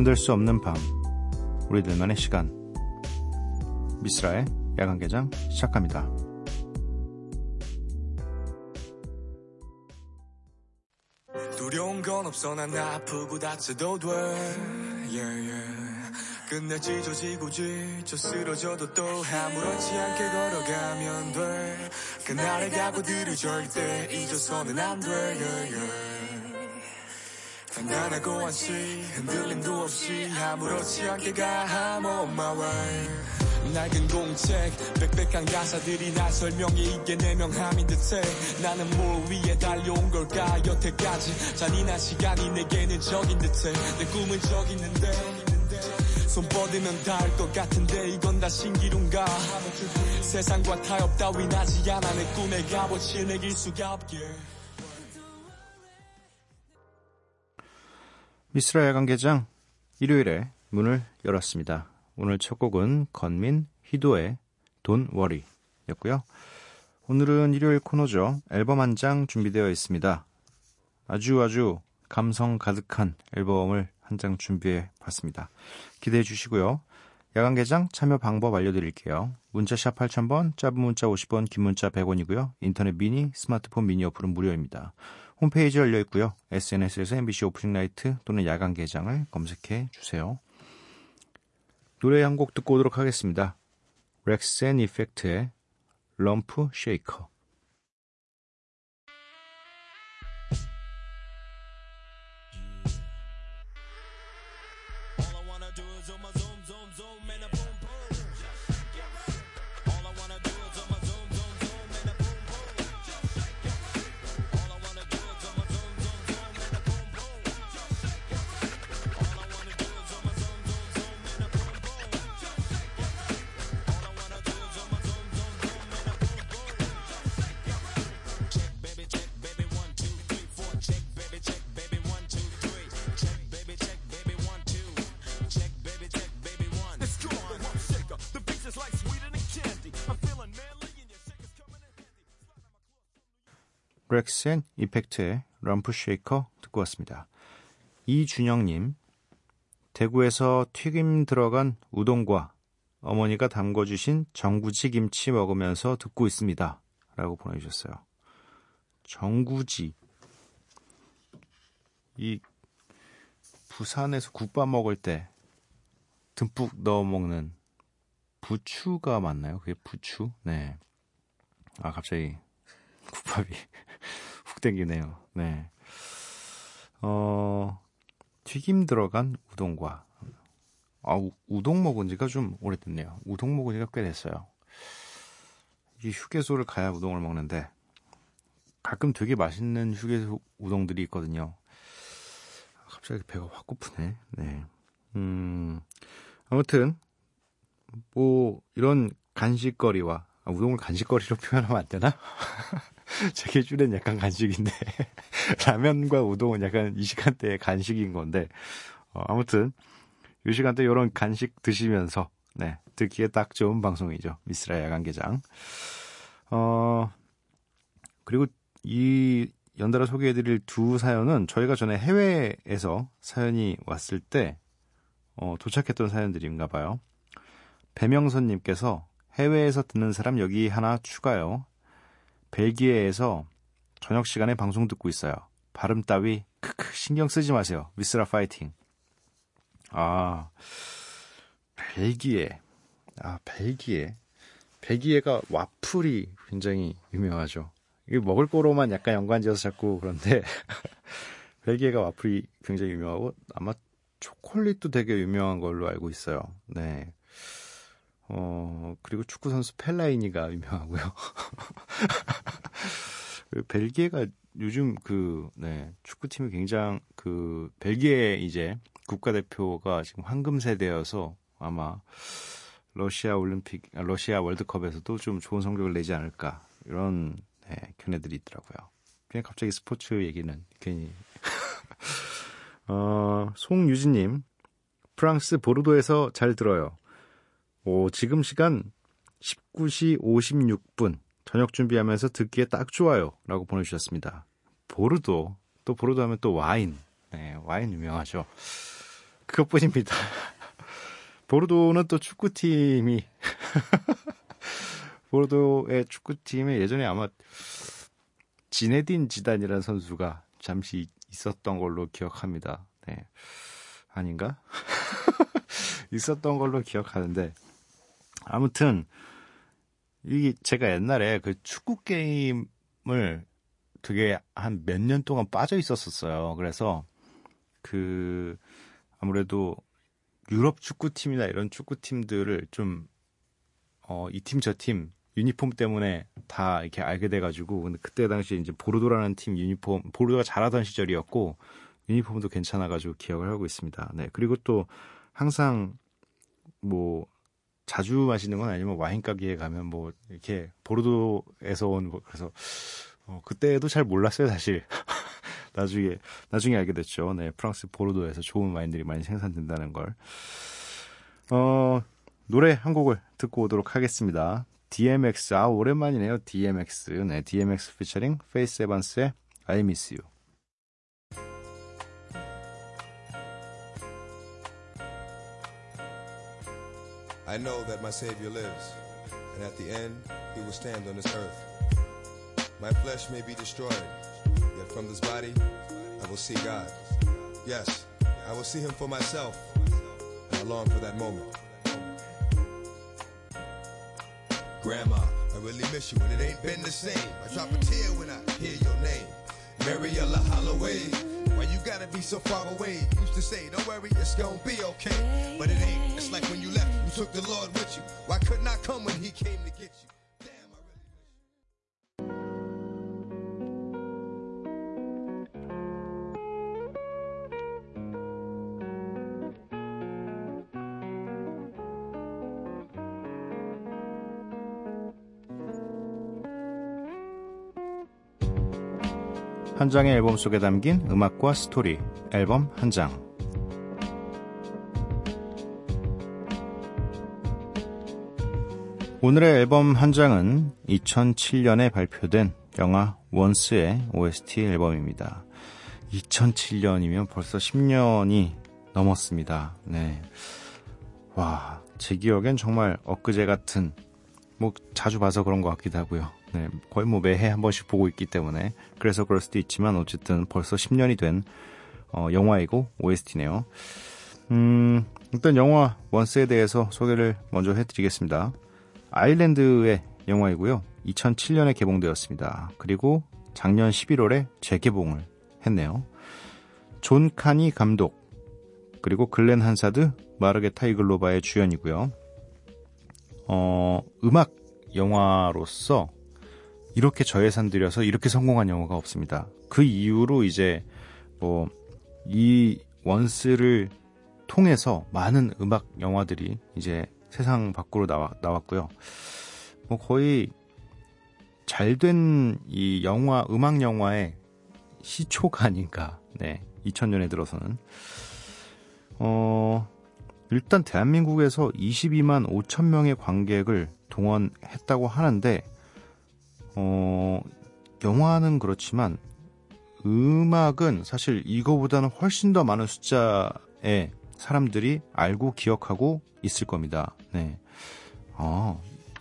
잠들 수 없는 밤 우리들만의 시간 미스라의 야간 개장 시작합니다. 두려운 건 없어 난 아프고 다쳐도 돼 yeah, yeah. 끝내 찢어지고 지쳐 쓰러져도 또 아무렇지 않게 걸어가면 돼 그날의 각오들을 절대 잊어서는 안돼 yeah. 단단하고 한시 흔들림도 없이 아무렇지 않게 가. I'm on my way. 낡은 공책 빽빽한 가사들이 날 설명해. 이게 내 명함인 듯해. 나는 뭘 위해 달려온 걸까? 여태까지 잔인한 시간이 내게는 적인 듯해. 내 꿈은 저기 있는데 손 뻗으면 닿을 것 같은데. 이건 다 신기룬가? 세상과 타협 따위 나지 않아. 내 꿈의 값어치 내길 수가 없게 미스라 야간개장 일요일에 문을 열었습니다. 오늘 첫 곡은 건민 희도의 돈 워리 였고요. 오늘은 일요일 코너죠. 앨범 한 장 준비되어 있습니다. 아주 아주 감성 가득한 앨범을 한 장 준비해 봤습니다. 기대해 주시고요. 야간 개장 참여 방법 알려드릴게요. 문자샵 8000번, 짧은 문자 50원, 긴 문자 100원이고요. 인터넷 미니, 스마트폰 미니 어플은 무료입니다. 홈페이지 열려 있고요. SNS에서 MBC Opening Night 또는 야간 개장을 검색해 주세요. 노래 한 곡 듣고 오도록 하겠습니다. Wreckx-n-Effect의 Rump Shaker 렉센 이펙트의 럼프 쉐이커 듣고 왔습니다. 이준영님, 대구에서 튀김 들어간 우동과 어머니가 담궈주신 정구지 김치 먹으면서 듣고 있습니다. 라고 보내주셨어요. 정구지. 이 부산에서 국밥 먹을 때 듬뿍 넣어 먹는 부추가 맞나요? 그게 부추? 네. 아, 갑자기 국밥이 훅 땡기네요. 네. 어, 튀김 들어간 우동과, 아, 우, 우동 먹은 지가 좀 오래됐네요. 우동 먹은 지가 꽤 됐어요. 이 휴게소를 가야 우동을 먹는데, 가끔 되게 맛있는 휴게소 우동들이 있거든요. 갑자기 배가 확 고프네. 네. 음, 아무튼, 뭐, 이런 간식거리와, 아, 우동을 간식거리로 표현하면 안 되나? 제 기준엔 약간 간식인데. 라면과 우동은 약간 이 시간대에 간식인 건데. 어, 아무튼 이 시간대 이런 간식 드시면서 네 듣기에 딱 좋은 방송이죠. 미스라 야간개장. 어 그리고 이 연달아 소개해드릴 두 사연은 저희가 전에 해외에서 사연이 왔을 때 어, 도착했던 사연들인가 봐요. 배명선님께서 해외에서 듣는 사람 여기 하나 추가요 벨기에에서 저녁 시간에 방송 듣고 있어요. 발음 따위 크크 신경 쓰지 마세요. 미스라 파이팅. 아 벨기에 아 벨기에 벨기에가 와플이 굉장히 유명하죠. 이게 먹을 거로만 약간 연관지어서 자꾸 그런데 벨기에가 와플이 굉장히 유명하고 아마 초콜릿도 되게 유명한 걸로 알고 있어요. 네. 어, 그리고 축구 선수 펠라이니가 유명하고요. 그 벨기에가 요즘 그, 네, 축구팀이 굉장히 그, 벨기에 이제 국가대표가 지금 황금 세대여서 아마 러시아 올림픽, 아, 러시아 월드컵에서도 좀 좋은 성적을 내지 않을까. 이런, 네, 견해들이 있더라고요. 그냥 갑자기 스포츠 얘기는 괜히. 어, 송유진님, 프랑스 보르도에서 잘 들어요. 오, 지금 시간 19시 56분. 저녁 준비하면서 듣기에 딱 좋아요. 라고 보내주셨습니다. 보르도. 또 보르도 하면 또 와인. 네, 와인 유명하죠. 그것뿐입니다. 보르도는 또 축구팀이 보르도의 축구팀에 예전에 아마 지네딘 지단이라는 선수가 잠시 있었던 걸로 기억합니다. 네. 아닌가? 있었던 걸로 기억하는데 아무튼 이게 제가 옛날에 그 축구 게임을 되게 한 몇 년 동안 빠져 있었었어요. 그래서 그 아무래도 유럽 축구팀이나 이런 축구팀들을 좀 어, 이 팀저팀 유니폼 때문에 다 이렇게 알게 돼가지고 근데 그때 당시 이제 보르도라는 팀 유니폼 보르도가 잘하던 시절이었고 유니폼도 괜찮아가지고 기억을 하고 있습니다. 네 그리고 또 항상 뭐 자주 마시는 건 아니면 와인 가게에 가면 뭐 이렇게 보르도에서 온 뭐 그래서 어, 그때도 잘 몰랐어요 사실. 나중에 나중에 알게 됐죠. 네, 프랑스 보르도에서 좋은 와인들이 많이 생산된다는 걸. 어, 노래 한 곡을 듣고 오도록 하겠습니다. DMX 아 오랜만이네요. DMX 네, DMX 피처링 페이스 에반스의 I Miss You. I know that my Savior lives, and at the end, he will stand on this earth. My flesh may be destroyed, yet from this body I will see God. Yes, I will see him for myself, and I long for that moment. Grandma, I really miss you, and it ain't been the same. I drop a tear when I hear your name. Mariella Holloway. You gotta be so far away? Used to say, don't worry, it's gonna be okay. But it ain't. It's like when you left, you took the Lord with you. Why couldn't I come when he came to get you? 한 장의 앨범 속에 담긴 음악과 스토리, 앨범 한 장. 오늘의 앨범 한 장은 2007년에 발표된 영화 Once의 OST 앨범입니다. 2007년이면 벌써 10년이 넘었습니다. 네. 와, 제 기억엔 정말 엊그제 같은, 뭐, 자주 봐서 그런 것 같기도 하고요. 네, 거의 뭐 매해 한 번씩 보고 있기 때문에 그래서 그럴 수도 있지만 어쨌든 벌써 10년이 된 어, 영화이고 OST네요. 음, 일단 영화 원스에 대해서 소개를 먼저 해드리겠습니다. 아일랜드의 영화이고요. 2007년에 개봉되었습니다. 그리고 작년 11월에 재개봉을 했네요. 존 카니 감독 그리고 글렌 한사드 마르케타 이글로바의 주연이고요. 어, 음악 영화로서 이렇게 저예산 들여서 이렇게 성공한 영화가 없습니다. 그 이후로 이제 뭐 이 원스를 통해서 많은 음악 영화들이 이제 세상 밖으로 나왔고요. 뭐 거의 잘 된 이 영화, 음악 영화의 시초가 아닌가. 네. 2000년에 들어서는. 어, 일단 대한민국에서 22만 5천 명의 관객을 동원했다고 하는데 어, 영화는 그렇지만 음악은 사실 이거보다는 훨씬 더 많은 숫자의 사람들이 알고 기억하고 있을 겁니다. 네. 아,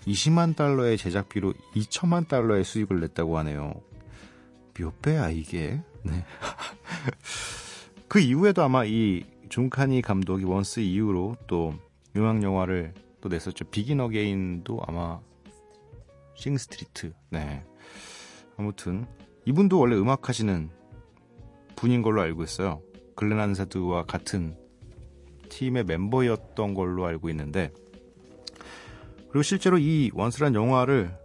20만 달러의 제작비로 2천만 달러의 수익을 냈다고 하네요. 몇 배야, 이게? 네. 그 이후에도 아마 이 중카니 감독이 원스 이후로 또 음악 영화를 또 냈었죠. 비긴 어게인도 아마 싱스트리트. 네. 아무튼 이분도 원래 음악 하시는 분인 걸로 알고 있어요. 글렌 한사드와 같은 팀의 멤버였던 걸로 알고 있는데 그리고 실제로 이 원스란 영화를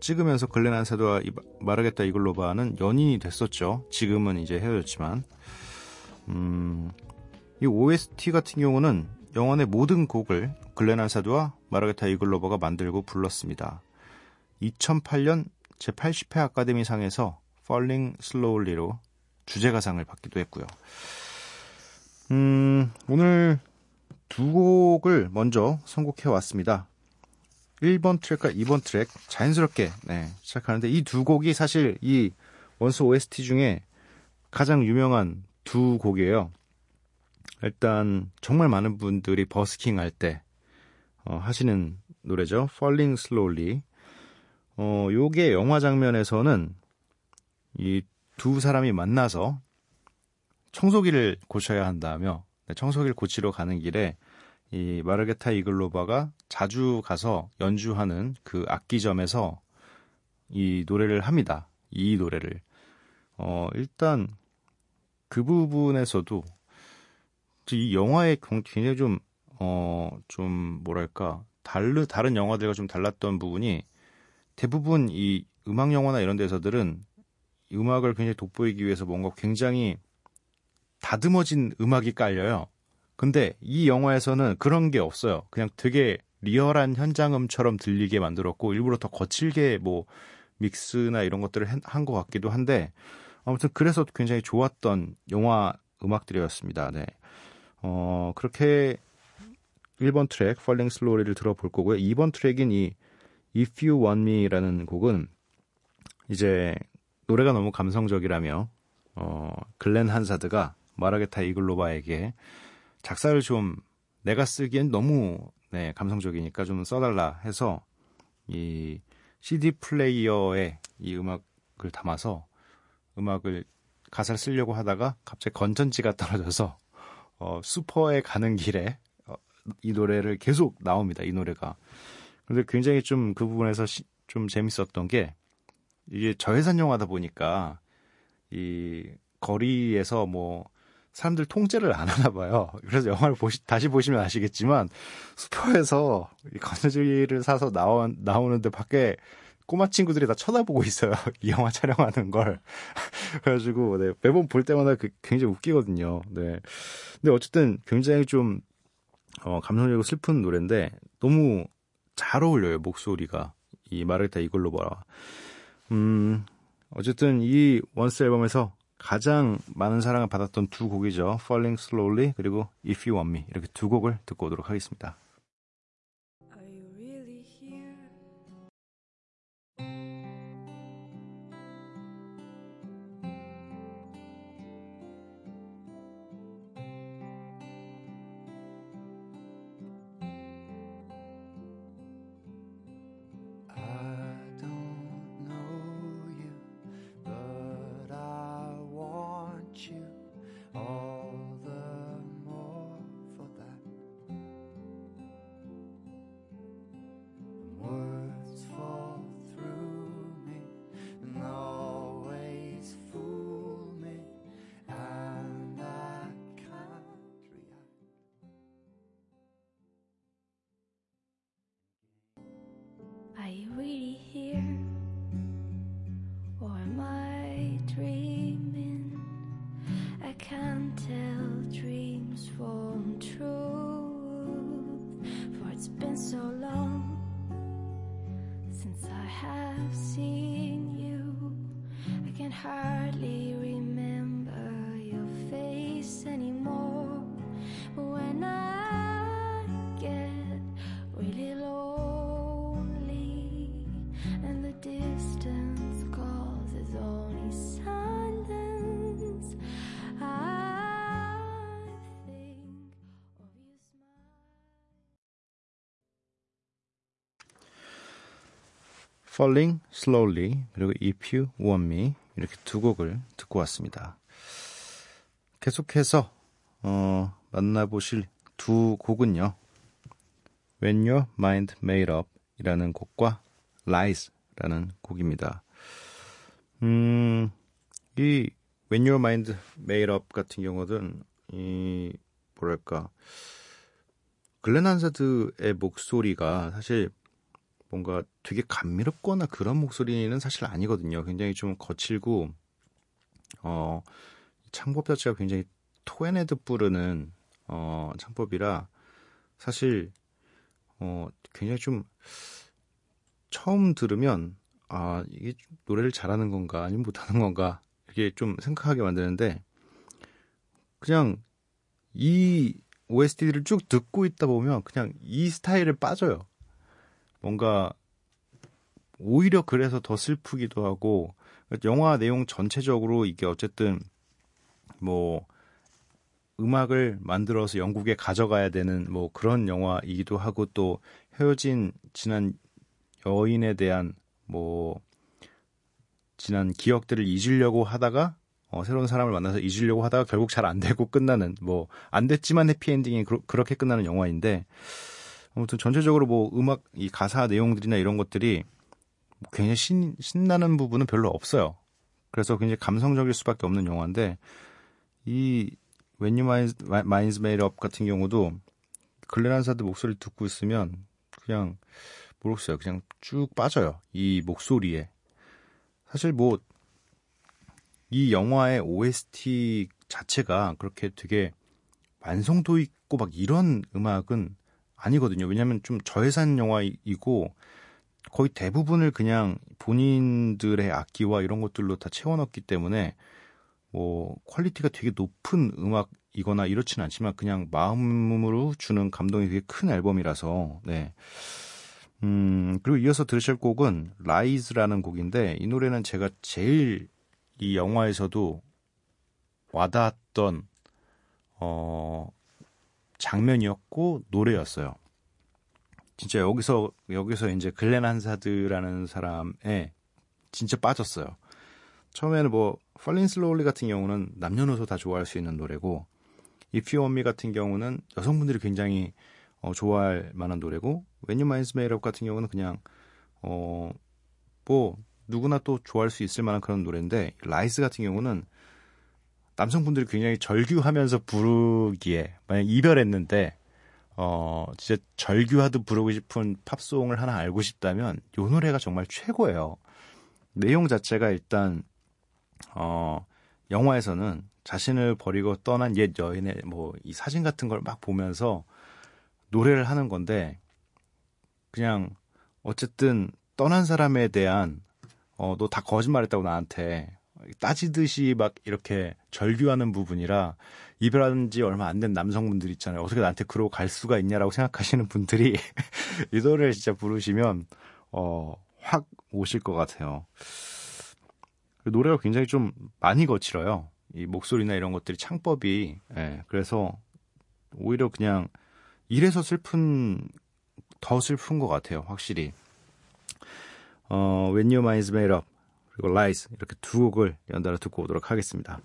찍으면서 글렌 한사드와 마르케타 이글로바는 연인이 됐었죠. 지금은 이제 헤어졌지만 음, 이 OST 같은 경우는 영화 의 모든 곡을 글렌 안사드와 마르게타 이글로버가 만들고 불렀습니다. 2008년 제80회 아카데미상에서 Falling Slowly로 주제가상을 받기도 했고요. 음, 오늘 두 곡을 먼저 선곡해 왔습니다. 1번 트랙과 2번 트랙 자연스럽게 네, 시작하는데 이 두 곡이 사실 이 원스 OST 중에 가장 유명한 두 곡이에요. 일단 정말 많은 분들이 버스킹 할때 어, 하시는 노래죠. Falling Slowly. 어, 요게 영화 장면에서는 이 두 사람이 만나서 청소기를 고쳐야 한다며 네, 청소기를 고치러 가는 길에 이 마르게타 이글로바가 자주 가서 연주하는 그 악기점에서 이 노래를 합니다. 이 노래를. 어, 일단 그 부분에서도 이 영화의 굉장히 좀, 어, 좀 뭐랄까, 다르, 다른 영화들과 좀 달랐던 부분이 대부분 이 음악 영화나 이런 데서들은 음악을 굉장히 돋보이기 위해서 뭔가 굉장히 다듬어진 음악이 깔려요. 근데 이 영화에서는 그런 게 없어요. 그냥 되게 리얼한 현장음처럼 들리게 만들었고 일부러 더 거칠게 뭐 믹스나 이런 것들을 한 것 같기도 한데 아무튼 그래서 굉장히 좋았던 영화 음악들이었습니다. 네. 어, 그렇게 1번 트랙 Falling Slowly를 들어볼 거고요. 2번 트랙인 이 If You Want Me라는 곡은 이제 노래가 너무 감성적이라며 어, 글렌 한사드가 마라게타 이글로바에게 작사를 좀 내가 쓰기엔 너무 네, 감성적이니까 좀 써달라 해서 이 CD 플레이어에 이 음악을 담아서 음악을 가사를 쓰려고 하다가 갑자기 건전지가 떨어져서 어, 슈퍼에 가는 길에 어, 이 노래를 계속 나옵니다. 이 노래가. 근데 굉장히 좀 그 부분에서 시, 좀 재밌었던 게 이게 저예산 영화다 보니까 이 거리에서 뭐 사람들 통제를 안 하나 봐요. 그래서 영화를 보시, 다시 보시면 아시겠지만 슈퍼에서 이 건전지를 사서 나오, 나오는데 밖에 꼬마 친구들이 다 쳐다보고 있어요. 이 영화 촬영하는 걸. 그래가지고, 네, 매번 볼 때마다 그, 굉장히 웃기거든요. 네. 근데 어쨌든 굉장히 좀, 어, 감성적이고 슬픈 노래인데 너무 잘 어울려요, 목소리가. 이 마르타 이걸로 봐라. 음, 어쨌든 이 원스 앨범에서 가장 많은 사랑을 받았던 두 곡이죠. Falling Slowly 그리고 If You Want Me 이렇게 두 곡을 듣고 오도록 하겠습니다. Falling Slowly 그리고 If You Want Me 이렇게 두 곡을 듣고 왔습니다. 계속해서 어, 만나보실 두 곡은요. When Your Mind Made Up 이라는 곡과 Lies 라는 곡입니다. 음, 이 When Your Mind Made Up 같은 경우는 이 뭐랄까 글렌 한사드의 목소리가 사실 뭔가 되게 감미롭거나 그런 목소리는 사실 아니거든요. 굉장히 좀 거칠고 어 창법 자체가 굉장히 토에네드 부르는 어 창법이라 사실 어 굉장히 좀 처음 들으면 아 이게 노래를 잘하는 건가 아니면 못하는 건가 이렇게 좀 생각하게 만드는데 그냥 이 OST를 쭉 듣고 있다 보면 그냥 이 스타일에 빠져요. 뭔가 오히려 그래서 더 슬프기도 하고 영화 내용 전체적으로 이게 어쨌든 뭐 음악을 만들어서 영국에 가져가야 되는 뭐 그런 영화이기도 하고 또 헤어진 지난 여인에 대한 뭐 지난 기억들을 잊으려고 하다가 어, 새로운 사람을 만나서 잊으려고 하다가 결국 잘 안 되고 끝나는 뭐 안 됐지만 해피엔딩이 그, 렇게 끝나는 영화인데 아무튼 전체적으로 뭐 음악 이 가사 내용들이나 이런 것들이 뭐 굉장히 신, 신나는 부분은 별로 없어요. 그래서 굉장히 감성적일 수밖에 없는 영화인데 이 When Your Mind's, Mind's Made Up 같은 경우도 글렌 한사드 목소리를 듣고 있으면 그냥 모르겠어요. 그냥 쭉 빠져요. 이 목소리에. 사실 뭐 이 영화의 OST 자체가 그렇게 되게 완성도 있고 막 이런 음악은 아니거든요. 왜냐하면 좀 저예산 영화이고 거의 대부분을 그냥 본인들의 악기와 이런 것들로 다 채워넣기 때문에 뭐 퀄리티가 되게 높은 음악이거나 이렇지는 않지만 그냥 마음으로 주는 감동이 되게 큰 앨범이라서 네. 음, 그리고 이어서 들으실 곡은 라이즈라는 곡인데 이 노래는 제가 제일 이 영화에서도 와닿았던 어 장면이었고 노래였어요. 진짜 여기서 여기서 이제 글렌 한사드라는 사람에 진짜 빠졌어요. 처음에는 뭐 Falling Slowly 같은 경우는 남녀노소 다 좋아할 수 있는 노래고 If You Want Me 같은 경우는 여성분들이 굉장히 어, 좋아할 만한 노래고 When Your Mind's Made Up 같은 경우는 그냥 어 뭐 누구나 또 좋아할 수 있을 만한 그런 노래인데 라이스 같은 경우는 남성분들이 굉장히 절규하면서 부르기에 만약 이별했는데 어 진짜 절규하듯 부르고 싶은 팝송을 하나 알고 싶다면 이 노래가 정말 최고예요. 내용 자체가 일단 어 영화에서는 자신을 버리고 떠난 옛 여인의 뭐 이 사진 같은 걸 막 보면서 노래를 하는 건데 그냥 어쨌든 떠난 사람에 대한 어 너 다 거짓말했다고 나한테 따지듯이 막 이렇게 절규하는 부분이라 이별한 지 얼마 안 된 남성분들 있잖아요. 어떻게 나한테 그러고 갈 수가 있냐라고 생각하시는 분들이 이 노래를 진짜 부르시면 어, 확 오실 것 같아요. 노래가 굉장히 좀 많이 거칠어요. 이 목소리나 이런 것들이 창법이 예, 그래서 오히려 그냥 이래서 슬픈 더 슬픈 것 같아요. 확실히. 어, When Your Mind's Made Up 그리고 Lies 이렇게 두 곡을 연달아 듣고 오도록 하겠습니다.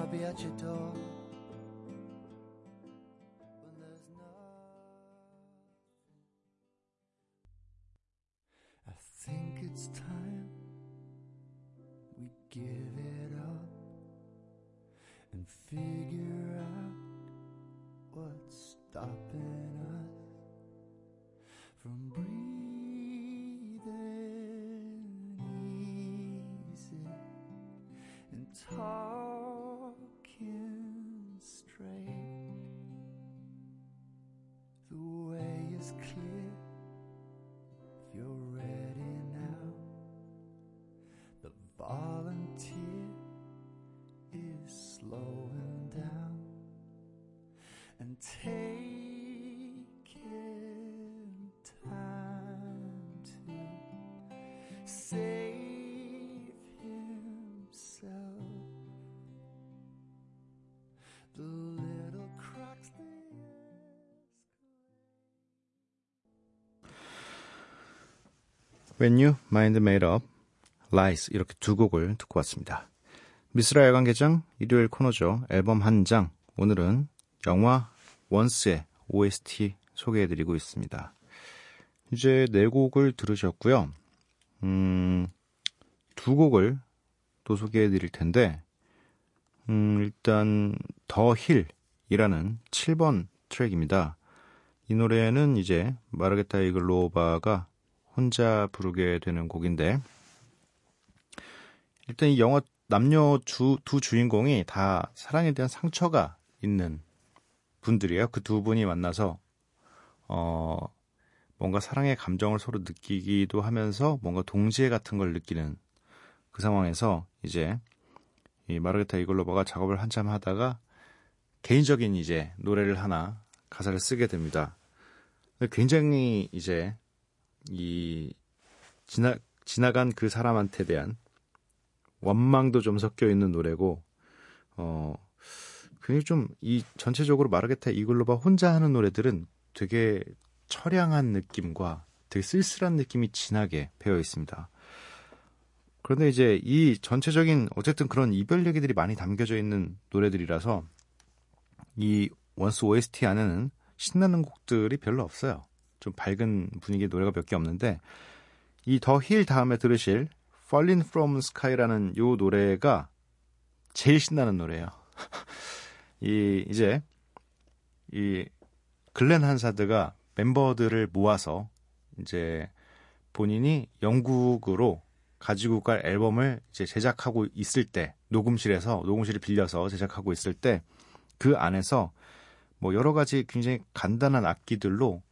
I'll be at your door. When Your Mind's Made Up, Lies 이렇게 두 곡을 듣고 왔습니다. 미쓰라의 야간개장 일요일 코너죠. 앨범 한 장. 오늘은 영화 원스의 OST 소개해드리고 있습니다. 이제 네 곡을 들으셨고요. 음, 두 곡을 또 소개해드릴 텐데, 음, 일단 The Hill이라는 7번 트랙입니다. 이 노래는 이제 마르게타 이글로바가 혼자 부르게 되는 곡인데 일단 이 영화 남녀 주, 두 주인공이 다 사랑에 대한 상처가 있는 분들이에요. 그 두 분이 만나서 어 뭔가 사랑의 감정을 서로 느끼기도 하면서 뭔가 동지애 같은 걸 느끼는 그 상황에서 이제 이 마르게타 이글로버가 작업을 한참 하다가 개인적인 이제 노래를 하나 가사를 쓰게 됩니다. 굉장히 이제 이 지나 지나간 그 사람한테 대한 원망도 좀 섞여 있는 노래고 어 굉장히 좀 이 전체적으로 마르게타 이글로바 혼자 하는 노래들은 되게 처량한 느낌과 되게 쓸쓸한 느낌이 진하게 배어 있습니다. 그런데 이제 이 전체적인 어쨌든 그런 이별 얘기들이 많이 담겨져 있는 노래들이라서 이 원스 OST 안에는 신나는 곡들이 별로 없어요. 좀 밝은 분위기의 노래가 몇 개 없는데 이 The Hill 다음에 들으실 Falling From Sky라는 요 노래가 제일 신나는 노래예요. 이 이제 이 글렌 한사드가 멤버들을 모아서 이제 본인이 영국으로 가지고 갈 앨범을 이제 제작하고 있을 때 녹음실에서 녹음실을 빌려서 제작하고 있을 때 그 안에서 뭐 여러 가지 굉장히 간단한 악기들로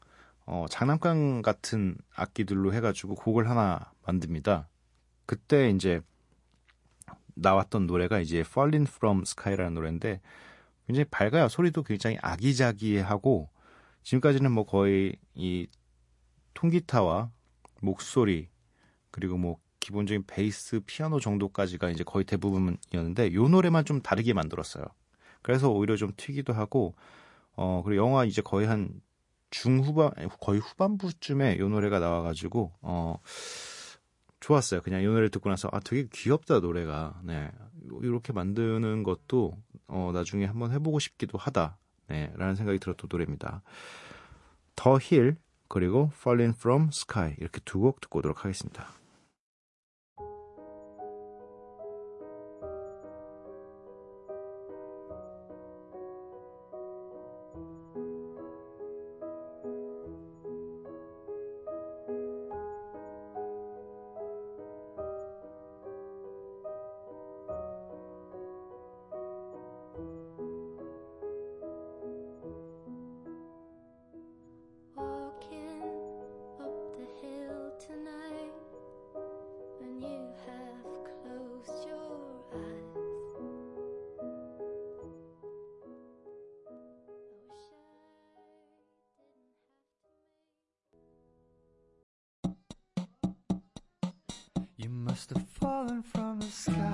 어 장난감 같은 악기들로 해가지고 곡을 하나 만듭니다. 그때 이제 나왔던 노래가 이제 Falling From Sky라는 노래인데 굉장히 밝아요. 소리도 굉장히 아기자기하고 지금까지는 뭐 거의 이 통기타와 목소리 그리고 뭐 기본적인 베이스, 피아노 정도까지가 이제 거의 대부분이었는데 요 노래만 좀 다르게 만들었어요. 그래서 오히려 좀 튀기도 하고 어 그리고 영화 이제 거의 한 중후반 거의 후반부쯤에 요 노래가 나와가지고 어 좋았어요. 그냥 이 노래를 듣고 나서 아 되게 귀엽다 노래가 네 이렇게 만드는 것도 어 나중에 한번 해보고 싶기도 하다 네 라는 생각이 들었던 노래입니다. 더 힐 그리고 Falling From Sky 이렇게 두 곡 듣고 오도록 하겠습니다. Must have fallen from the sky.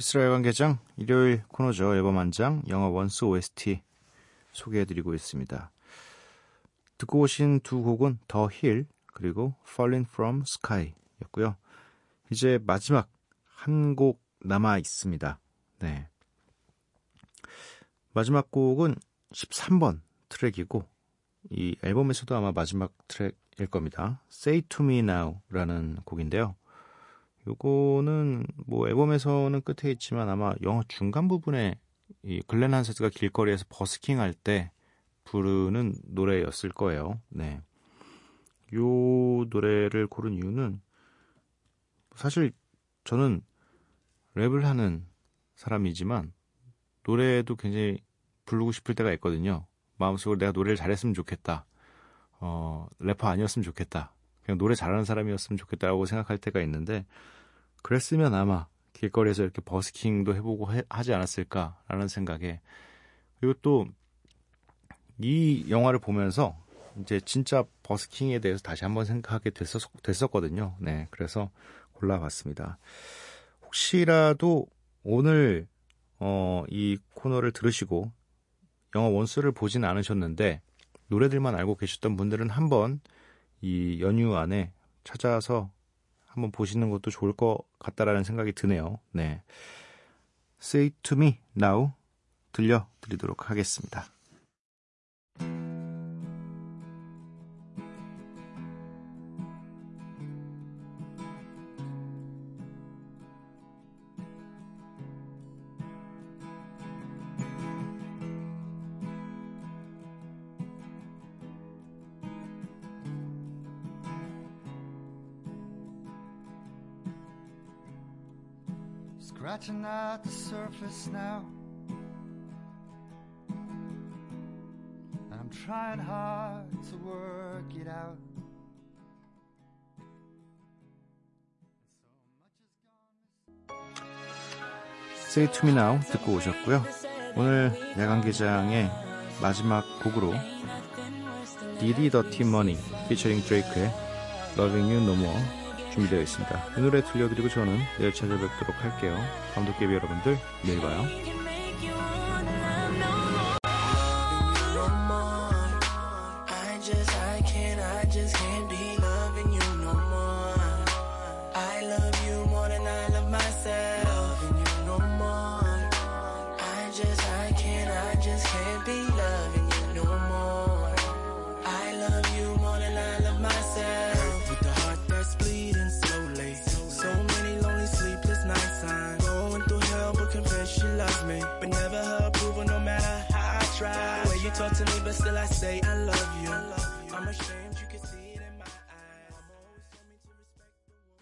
미쓰라의 야간개장 일요일 코너죠. 앨범 한 장 영화 원스 OST 소개해드리고 있습니다. 듣고 오신 두 곡은 The Hill 그리고 Falling From Sky였고요. 이제 마지막 한 곡 남아 있습니다. 네. 마지막 곡은 13번 트랙이고 이 앨범에서도 아마 마지막 트랙일 겁니다. Say to Me Now라는 곡인데요. 요거는 뭐 앨범에서는 끝에 있지만 아마 영화 중간 부분에 이 글렌 한세스가 길거리에서 버스킹 할 때 부르는 노래였을 거예요. 네. 요 노래를 고른 이유는 사실 저는 랩을 하는 사람이지만 노래도 굉장히 부르고 싶을 때가 있거든요. 마음속으로 내가 노래를 잘했으면 좋겠다. 어, 래퍼 아니었으면 좋겠다. 그냥 노래 잘하는 사람이었으면 좋겠다고 생각할 때가 있는데 그랬으면 아마 길거리에서 이렇게 버스킹도 해보고 해, 하지 않았을까라는 생각에 그리고 또 이 영화를 보면서 이제 진짜 버스킹에 대해서 다시 한번 생각하게 됐었, 됐었거든요. 네, 그래서 골라봤습니다. 혹시라도 오늘 어, 이 코너를 들으시고 영화 원스를 보진 않으셨는데 노래들만 알고 계셨던 분들은 한번 이 연휴 안에 찾아서 한번 보시는 것도 좋을 것 같다라는 생각이 드네요. 네. Say to me now 들려드리도록 하겠습니다. Scratching at the surface now. And I'm trying hard to work it out. Say to me now 듣고 오셨고요. 오늘 야간 개장의 마지막 곡으로 디디 더티 머니 피처링 드레이크의 Loving You No More 준비되어 있습니다. 이 노래 들려드리고 저는 내일 찾아뵙도록 할게요. 감독계비 여러분들 내일 봐요. talk to me, but still I say I love you. I love